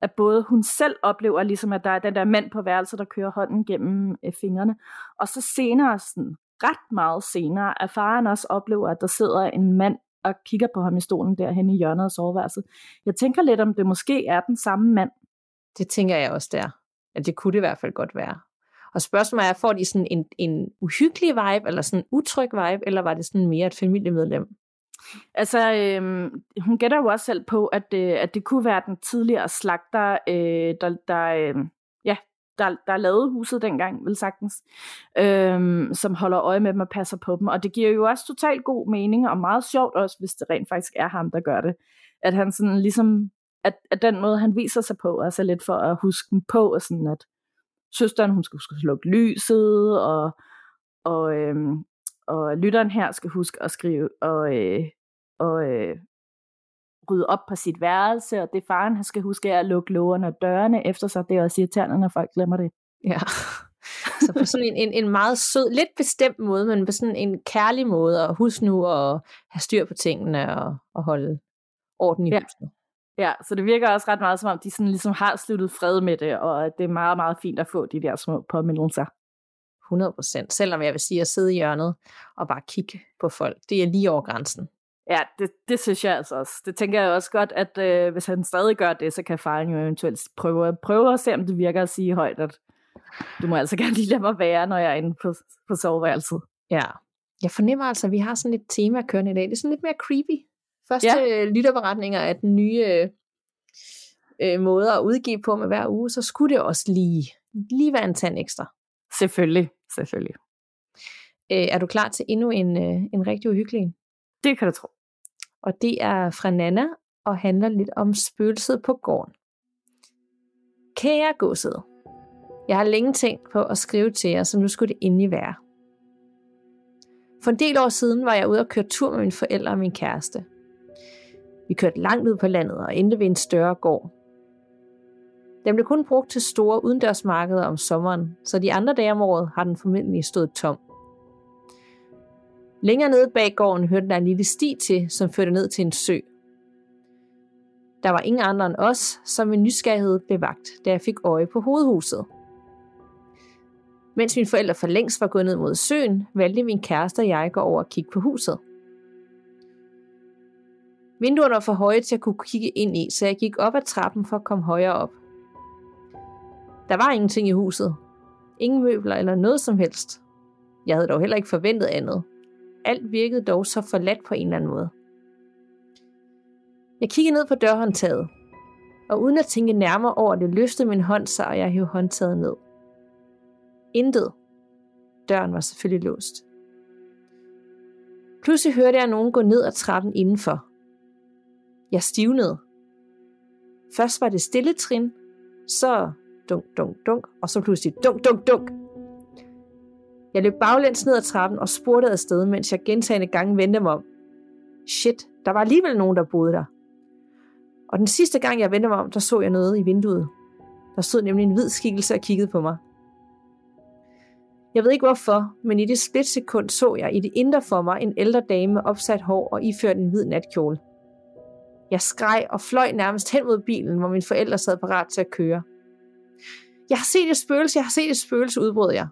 at både hun selv oplever, ligesom at der er den der mand på værelset, der kører hånden gennem øh, fingrene, og så senere, sådan ret meget senere, at faren også oplever, at der sidder en mand og kigger på ham i stolen derhen i hjørnet af soveværelset. Jeg tænker lidt, om det måske er den samme mand. Det tænker jeg også der. At det kunne det i hvert fald godt være. Og spørgsmålet er, får de sådan en, en uhyggelig vibe, eller sådan en utryg vibe, eller var det sådan mere et familiemedlem? Altså, øh, hun gætter jo også selv på, at, øh, at det kunne være den tidligere slagter, øh, der, der, øh, ja, der, der lavede huset dengang, vel sagtens, øhm, som holder øje med dem og passer på dem. Og det giver jo også totalt god mening, og meget sjovt også, hvis det rent faktisk er ham, der gør det. At han sådan ligesom at, at den måde, han viser sig på, altså lidt for at huske dem på, og sådan at søsteren, hun skal, skal slukke lyset, og, og, øhm, og lytteren her skal huske at skrive, og, øh, og øh, rydde op på sit værelse, og det faren, han skal huske er at lukke lågerne og dørene efter sig. Det er også irriterende, når folk glemmer det. Ja. Så på sådan en, en, en meget sød, lidt bestemt måde, men på sådan en kærlig måde, at huske nu at have styr på tingene og, og holde orden i ja. huset. Ja, så det virker også ret meget som om, de sådan ligesom har sluttet fred med det, og at det er meget, meget fint at få de der små påmindelser. 100 procent. Selvom jeg vil sige, at sidde i hjørnet og bare kigge på folk, det er lige over grænsen. Ja, det, det synes jeg altså også. Det tænker jeg også godt, at øh, hvis han stadig gør det, så kan faren jo eventuelt prøve, prøve at se, om det virker at sige højt, at du må altså gerne lige lade mig være, når jeg er inde på, på soveværelset. Ja. Jeg fornemmer altså, at vi har sådan et tema kørende i dag. Det er sådan lidt mere creepy. Første ja. lytterberetninger af den nye øh, øh, måde at udgive på med hver uge, så skulle det også lige, lige være en tand ekstra. Selvfølgelig, selvfølgelig. Øh, er du klar til endnu en, øh, en rigtig uhyggelig Det kan du tro. Og det er fra Nana, og handler lidt om spøgelset på gården. Kære godset, jeg har længe tænkt på at skrive til jer, så nu skulle det endelig være. For en del år siden var jeg ude og køre tur med mine forældre og min kæreste. Vi kørte langt ud på landet og endte ved en større gård. Den blev kun brugt til store udendørsmarkeder om sommeren, så de andre dage om året har den formentlig stået tom. Længere nede bag gården hørte der en lille sti til, som førte ned til en sø. Der var ingen andre end os, som ved nysgerrighed blev vagt, da jeg fik øje på hovedhuset. Mens mine forældre for længst var gået ned mod søen, valgte min kæreste og jeg at gå over og kigge på huset. Vinduerne var for høje til at kunne kigge ind i, så jeg gik op ad trappen for at komme højere op. Der var ingenting i huset. Ingen møbler eller noget som helst. Jeg havde dog heller ikke forventet andet. Alt virkede dog så forladt på en eller anden måde. Jeg kiggede ned på dørhåndtaget, og uden at tænke nærmere over det, løftede min hånd sig, og jeg hævde håndtaget ned. Intet. Døren var selvfølgelig låst. Pludselig hørte jeg nogen gå ned ad trappen indenfor. Jeg stivnede. Først var det stille trin, så dunk, dunk, dunk, og så pludselig dunk, dunk, dunk. Jeg løb baglæns ned ad trappen og spurgte afsted, mens jeg gentagende gange vendte mig om. Shit, der var alligevel nogen, der boede der. Og den sidste gang, jeg vendte mig om, der så jeg noget i vinduet. Der stod nemlig en hvid skikkelse og kiggede på mig. Jeg ved ikke hvorfor, men i det splitsekund så jeg i det indre for mig en ældre dame med opsat hår og iført en hvid natkjole. Jeg skreg og fløj nærmest hen mod bilen, hvor mine forældre sad parat til at køre. Jeg har set et spøgelse, jeg har set et spøgelse, udbrød jeg.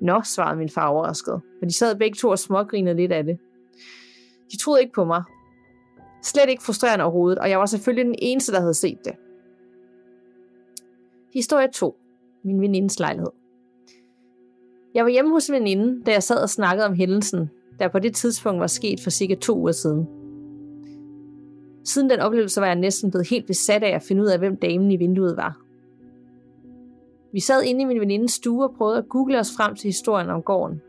Nå, svarede min far overrasket, for de sad begge to og smågrinede lidt af det. De troede ikke på mig. Slet ikke frustrerende overhovedet, og jeg var selvfølgelig den eneste, der havde set det. Historie 2. Min venindes lejlighed. Jeg var hjemme hos veninden, veninde, da jeg sad og snakkede om hændelsen, der på det tidspunkt var sket for cirka to uger siden. Siden den oplevelse var jeg næsten blevet helt besat af at finde ud af, hvem damen i vinduet var. Vi sad inde i min venindes stue og prøvede at google os frem til historien om gården.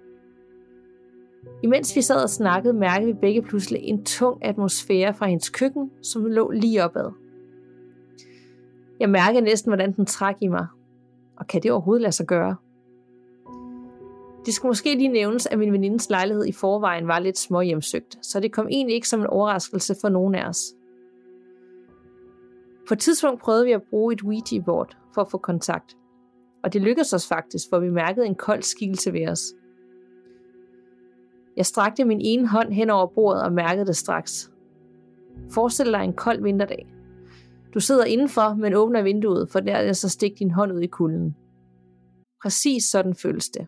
Imens vi sad og snakkede, mærkede vi begge pludselig en tung atmosfære fra hendes køkken, som lå lige opad. Jeg mærkede næsten, hvordan den trak i mig. Og kan det overhovedet lade sig gøre? Det skulle måske lige nævnes, at min venindes lejlighed i forvejen var lidt småhjemsøgt, så det kom egentlig ikke som en overraskelse for nogen af os. På et tidspunkt prøvede vi at bruge et Ouija-board for at få kontakt. Og det lykkedes os faktisk, for vi mærkede en kold skikkelse ved os. Jeg strakte min ene hånd hen over bordet og mærkede det straks. Forestil dig en kold vinterdag. Du sidder indenfor, men åbner vinduet, for der altså så stik din hånd ud i kulden. Præcis sådan føles det.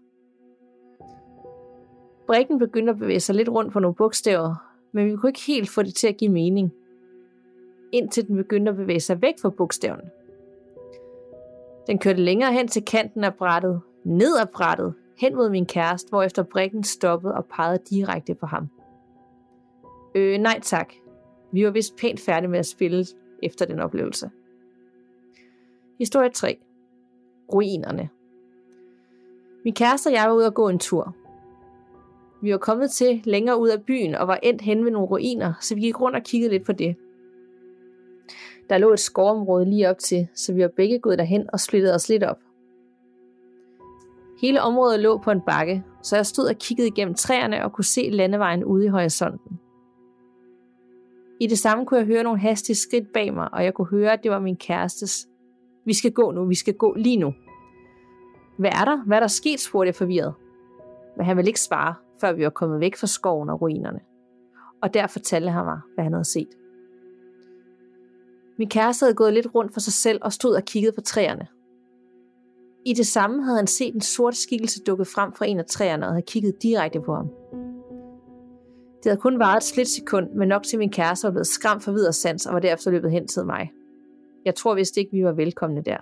Brikken begyndte at bevæge sig lidt rundt på nogle bogstaver, men vi kunne ikke helt få det til at give mening. Indtil den begyndte at bevæge sig væk fra bogstaverne. Den kørte længere hen til kanten af brættet, ned ad brættet, hen mod min kæreste, hvorefter brikken stoppede og pegede direkte på ham. Øh, nej tak. Vi var vist pænt færdige med at spille efter den oplevelse. Historie 3. Ruinerne. Min kæreste og jeg var ude at gå en tur. Vi var kommet til længere ud af byen og var endt hen ved nogle ruiner, så vi gik rundt og kiggede lidt på det. Der lå et skovområde lige op til, så vi var begge gået derhen og splittet os lidt op. Hele området lå på en bakke, så jeg stod og kiggede igennem træerne og kunne se landevejen ude i horisonten. I det samme kunne jeg høre nogle hastige skridt bag mig, og jeg kunne høre, at det var min kærestes. Vi skal gå nu, vi skal gå lige nu. Hvad er der? Hvad er der sket, spurgte jeg forvirret. Men han ville ikke svare, før vi var kommet væk fra skoven og ruinerne. Og der fortalte han mig, hvad han havde set. Min kæreste havde gået lidt rundt for sig selv og stod og kiggede på træerne. I det samme havde han set en sort skikkelse dukke frem fra en af træerne og havde kigget direkte på ham. Det havde kun varet et splitsekund, men nok til min kæreste var blevet skræmt for videre sans og var derefter løbet hen til mig. Jeg tror vist ikke, vi var velkomne der.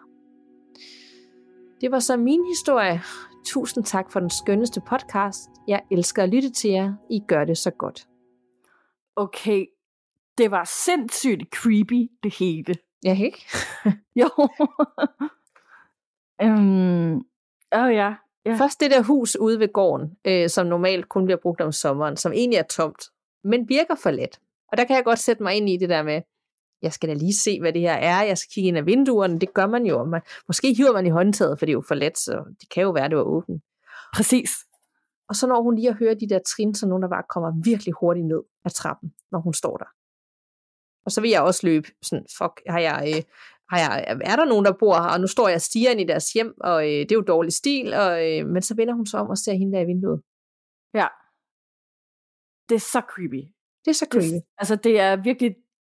Det var så min historie. Tusind tak for den skønneste podcast. Jeg elsker at lytte til jer. I gør det så godt. Okay, det var sindssygt creepy, det hele. Ja, ikke? jo. øhm, oh, ja. Ja. Først det der hus ude ved gården, øh, som normalt kun bliver brugt om sommeren, som egentlig er tomt, men virker for let. Og der kan jeg godt sætte mig ind i det der med, jeg skal da lige se, hvad det her er, jeg skal kigge ind ad vinduerne, det gør man jo. Man, måske hiver man i håndtaget, for det er jo for let, så det kan jo være, det var åbent. Præcis. Og så når hun lige at høre de der trin, så nogen der bare kommer virkelig hurtigt ned ad trappen, når hun står der. Og så vil jeg også løbe sådan, fuck, har jeg, øh, har jeg, er der nogen, der bor her, og nu står jeg og stiger ind i deres hjem, og øh, det er jo dårlig stil, og, øh, men så vender hun sig om og ser hende der i vinduet. Ja. Det er så creepy. Det er så creepy. Det, altså, det er virkelig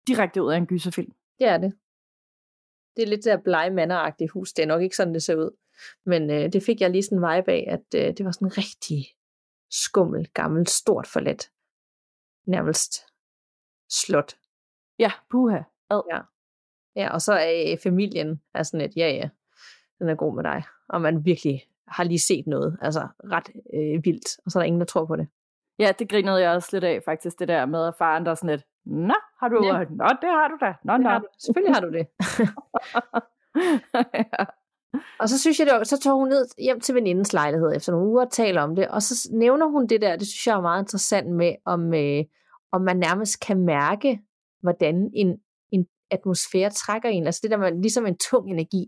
direkte ud af en gyserfilm. Det er det. Det er lidt der blege manderagtige hus. Det er nok ikke sådan, det ser ud. Men øh, det fik jeg lige sådan vibe af, at øh, det var sådan rigtig skummel, gammel, stort forladt. Nærmest slot. Ja, puha. Ad. Ja. ja, og så er øh, familien er sådan et, ja ja, den er god med dig. Og man virkelig har lige set noget, altså ret øh, vildt, og så er der ingen, der tror på det. Ja, det grinede jeg også lidt af, faktisk, det der med, at faren der er sådan lidt, Nå, har du, ja. nå, det har du da. Nå, nå. Har du. Selvfølgelig har du det. ja. Og så synes jeg, det var, så tog hun ned hjem til venindens lejlighed efter nogle uger og taler om det, og så nævner hun det der, det synes jeg er meget interessant med, om, øh, om man nærmest kan mærke, hvordan en, en atmosfære trækker en. Altså det der med ligesom en tung energi.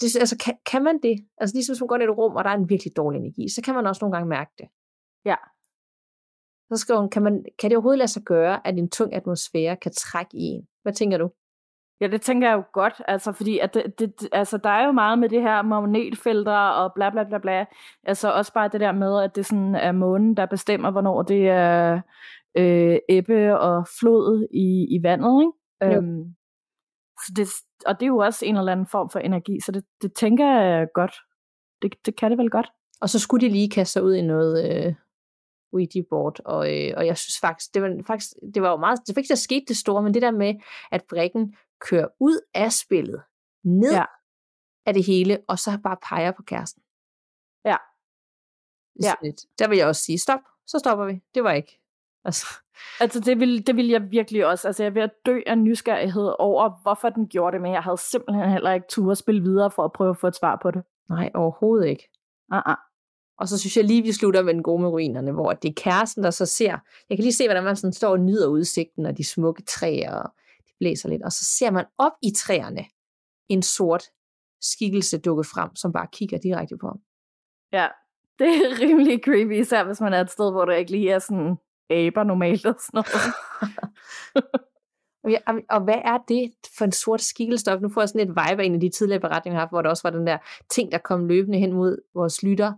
Det, altså kan, kan man det? Altså ligesom hvis man går ind i et rum, og der er en virkelig dårlig energi, så kan man også nogle gange mærke det. Ja. Så skriver hun, kan, man, kan det overhovedet lade sig gøre, at en tung atmosfære kan trække i en? Hvad tænker du? Ja, det tænker jeg jo godt, altså fordi at det, det, altså, der er jo meget med det her magnetfelter og bla bla bla bla. Altså også bare det der med, at det sådan er månen, der bestemmer, hvornår det er øh, ebbe og flod i, i vandet, ikke? Øhm, så det, og det er jo også en eller anden form for energi, så det, det tænker jeg godt. Det, det kan det vel godt. Og så skulle de lige kaste sig ud i noget, øh, Ouija board, og, øh, og jeg synes faktisk, det var faktisk, det var jo meget, det fik der skete det store, men det der med, at brikken kører ud af spillet, ned ja. af det hele, og så bare peger på kæresten. Ja. ja. Der vil jeg også sige, stop, så stopper vi. Det var ikke. Altså, altså det, vil, det vil jeg virkelig også. Altså jeg vil dø af nysgerrighed over, hvorfor den gjorde det, men jeg havde simpelthen heller ikke tur at spille videre for at prøve at få et svar på det. Nej, overhovedet ikke. Uh-uh. Og så synes jeg lige, vi slutter med den gode med ruinerne, hvor det er kæresten, der så ser, jeg kan lige se, hvordan man sådan står og nyder udsigten og de smukke træer, og det blæser lidt, og så ser man op i træerne en sort skikkelse dukke frem, som bare kigger direkte på ham. Ja, det er rimelig creepy, især hvis man er et sted, hvor der ikke lige er sådan aber normalt og sådan noget. og, og hvad er det for en sort skikkelse? Nu får jeg sådan et vibe af en af de tidligere beretninger, jeg har haft, hvor der også var den der ting, der kom løbende hen mod vores lytter,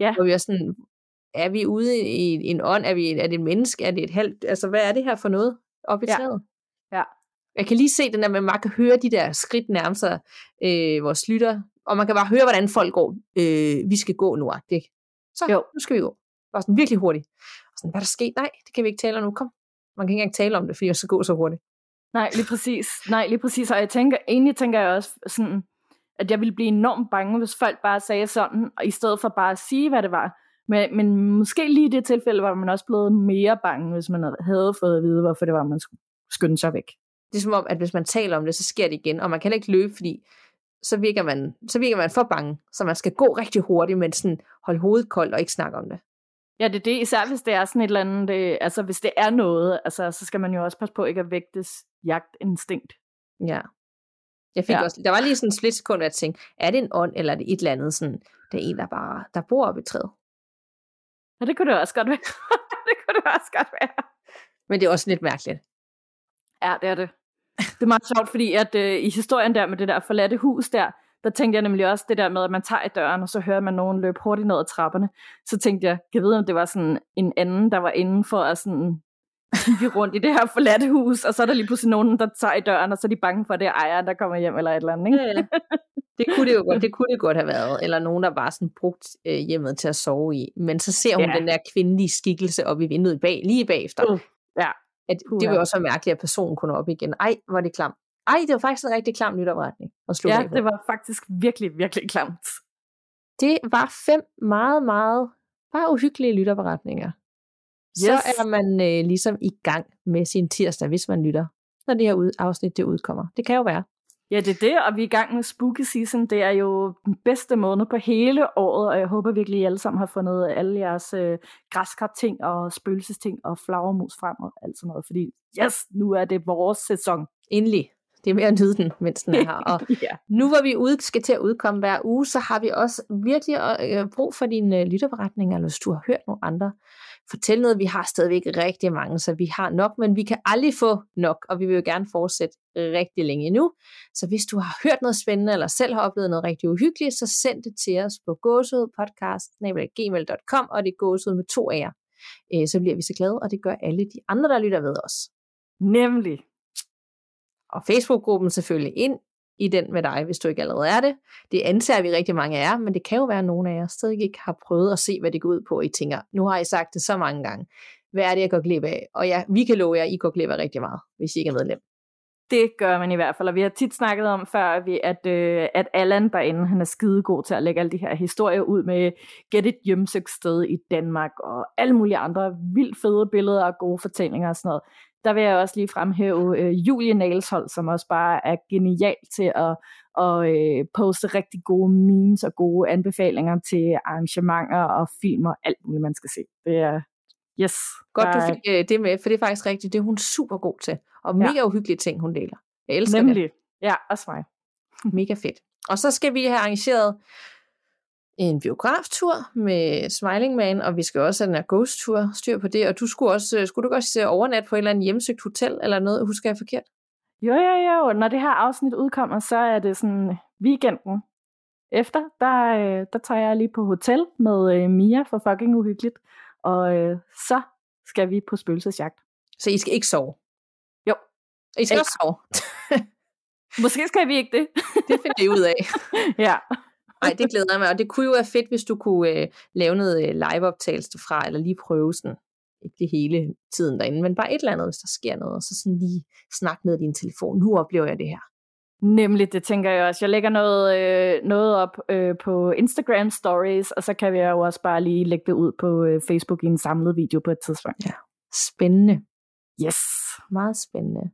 Ja. Hvor vi er sådan, er vi ude i en ånd? Er, vi, er det et menneske? Er det et halvt? Altså, hvad er det her for noget oppe i ja. træet? Ja. Jeg kan lige se den der, man kan høre de der skridt nærme sig øh, vores lytter, og man kan bare høre, hvordan folk går. Øh, vi skal gå nu, det. Så, jo. nu skal vi gå. Bare sådan virkelig hurtigt. Sådan, hvad er der sket? Nej, det kan vi ikke tale om nu. Kom. Man kan ikke engang tale om det, fordi jeg skal gå så hurtigt. Nej, lige præcis. Nej, lige præcis. Og jeg tænker, egentlig tænker jeg også sådan, at jeg ville blive enormt bange, hvis folk bare sagde sådan, og i stedet for bare at sige, hvad det var. Men, men måske lige i det tilfælde var man også blevet mere bange, hvis man havde fået at vide, hvorfor det var, man skulle skynde sig væk. Det er som om, at hvis man taler om det, så sker det igen, og man kan ikke løbe, fordi så virker man, så virker man for bange, så man skal gå rigtig hurtigt, men sådan holde hovedet koldt og ikke snakke om det. Ja, det er det, især hvis det er sådan et eller andet, det, altså hvis det er noget, altså så skal man jo også passe på ikke at vægtes jagtinstinkt. Ja. Jeg fik ja. også, der var lige sådan en splitsekund, at jeg tænkte, er det en ånd, eller er det et eller andet sådan, det er en, der bare, der bor oppe i træet. Ja, det kunne det også godt være. det kunne det også godt være. Men det er også lidt mærkeligt. Ja, det er det. Det er meget sjovt, fordi at øh, i historien der med det der forladte hus der, der tænkte jeg nemlig også det der med, at man tager i døren, og så hører man nogen løbe hurtigt ned ad trapperne. Så tænkte jeg, kan jeg vide, om det var sådan en anden, der var inden for at sådan kigge rundt i det her forladte hus, og så er der lige pludselig nogen, der tager i døren, og så er de bange for, at det er ejeren, der kommer hjem eller et eller andet. Ikke? Ja, ja. Det kunne det jo godt, det kunne det godt have været. Eller nogen, der bare sådan brugt øh, hjemmet til at sove i. Men så ser hun ja. den der kvindelige skikkelse op i vinduet bag, lige bagefter. Uh, ja. At, det vil også være mærkeligt, at personen kunne op igen. Ej, hvor er det klam. Ej, det var faktisk en rigtig klam slå Ja, det var faktisk virkelig, virkelig klamt. Det var fem meget, meget bare uhyggelige lytterberetninger. Yes. Så er man øh, ligesom i gang med sin tirsdag, hvis man lytter, når det her ud, afsnit det udkommer. Det kan jo være. Ja, det er det, og vi er i gang med Spooky Season. Det er jo den bedste måned på hele året, og jeg håber virkelig, at I alle sammen har fundet alle jeres øh, græskar-ting og spøgelsesting og flagermus frem og alt sådan noget, fordi yes, nu er det vores sæson. Endelig. Det er mere at nyde den, mens den er her. Og ja. nu hvor vi ud, skal til at udkomme hver uge, så har vi også virkelig øh, brug for dine øh, lytterberetninger, eller hvis du har hørt nogle andre. Fortæl noget, vi har stadigvæk rigtig mange, så vi har nok, men vi kan aldrig få nok, og vi vil jo gerne fortsætte rigtig længe endnu. Så hvis du har hørt noget spændende, eller selv har oplevet noget rigtig uhyggeligt, så send det til os på gåsehudpodcast.gmail.com, og det er gåsehud med to af jer. Øh, så bliver vi så glade, og det gør alle de andre, der lytter ved os. Nemlig og Facebook-gruppen selvfølgelig ind i den med dig, hvis du ikke allerede er det. Det anser vi rigtig mange af jer, men det kan jo være, at nogen af jer stadig ikke har prøvet at se, hvad det går ud på. I tænker, nu har I sagt det så mange gange. Hvad er det, jeg går glip af? Og ja, vi kan love jer, at I går glip af rigtig meget, hvis I ikke er medlem. Det gør man i hvert fald, og vi har tit snakket om før, at, øh, at Allan derinde, han er skide god til at lægge alle de her historier ud med Get et hjemsøgt sted i Danmark, og alle mulige andre vildt fede billeder og gode fortællinger og sådan noget der vil jeg også lige fremhæve øh, Julie Nalshold, som også bare er genial til at, at øh, poste rigtig gode memes og gode anbefalinger til arrangementer og film og alt muligt, man skal se. Det er, yes. Godt, du fik øh, det med, for det er faktisk rigtigt. Det er hun super god til. Og mega ja. uhyggelige ting, hun deler. Jeg elsker Nemlig. det. Ja, også mig. mega fedt. Og så skal vi have arrangeret en biograftur med Smiling Man, og vi skal også have den her ghost-tur, styr på det, og du skulle også, øh, skulle du også overnat på et eller andet hjemsøgt hotel, eller noget, husker jeg forkert? Jo, jo, jo, når det her afsnit udkommer, så er det sådan weekenden efter, der, øh, der tager jeg lige på hotel med øh, Mia for fucking uhyggeligt, og øh, så skal vi på spøgelsesjagt. Så I skal ikke sove? Jo. I skal også sove? Måske skal vi ikke det. det finder I ud af. ja. Nej, det glæder jeg mig, og det kunne jo være fedt, hvis du kunne øh, lave noget øh, liveoptagelse fra, eller lige prøve sådan, ikke det hele tiden derinde, men bare et eller andet, hvis der sker noget, og så sådan lige snak ned i din telefon. Nu oplever jeg det her. Nemlig, det tænker jeg også. Jeg lægger noget, øh, noget op øh, på Instagram stories, og så kan vi jo også bare lige lægge det ud på øh, Facebook i en samlet video på et tidspunkt. Ja, spændende. Yes. Meget spændende.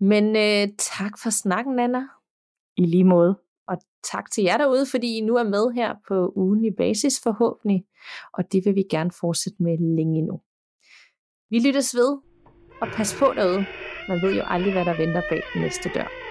Men øh, tak for snakken, Anna. I lige måde. Og tak til jer derude, fordi I nu er med her på ugenlig basis forhåbentlig, og det vil vi gerne fortsætte med længe endnu. Vi lyttes ved, og pas på derude. Man ved jo aldrig, hvad der venter bag den næste dør.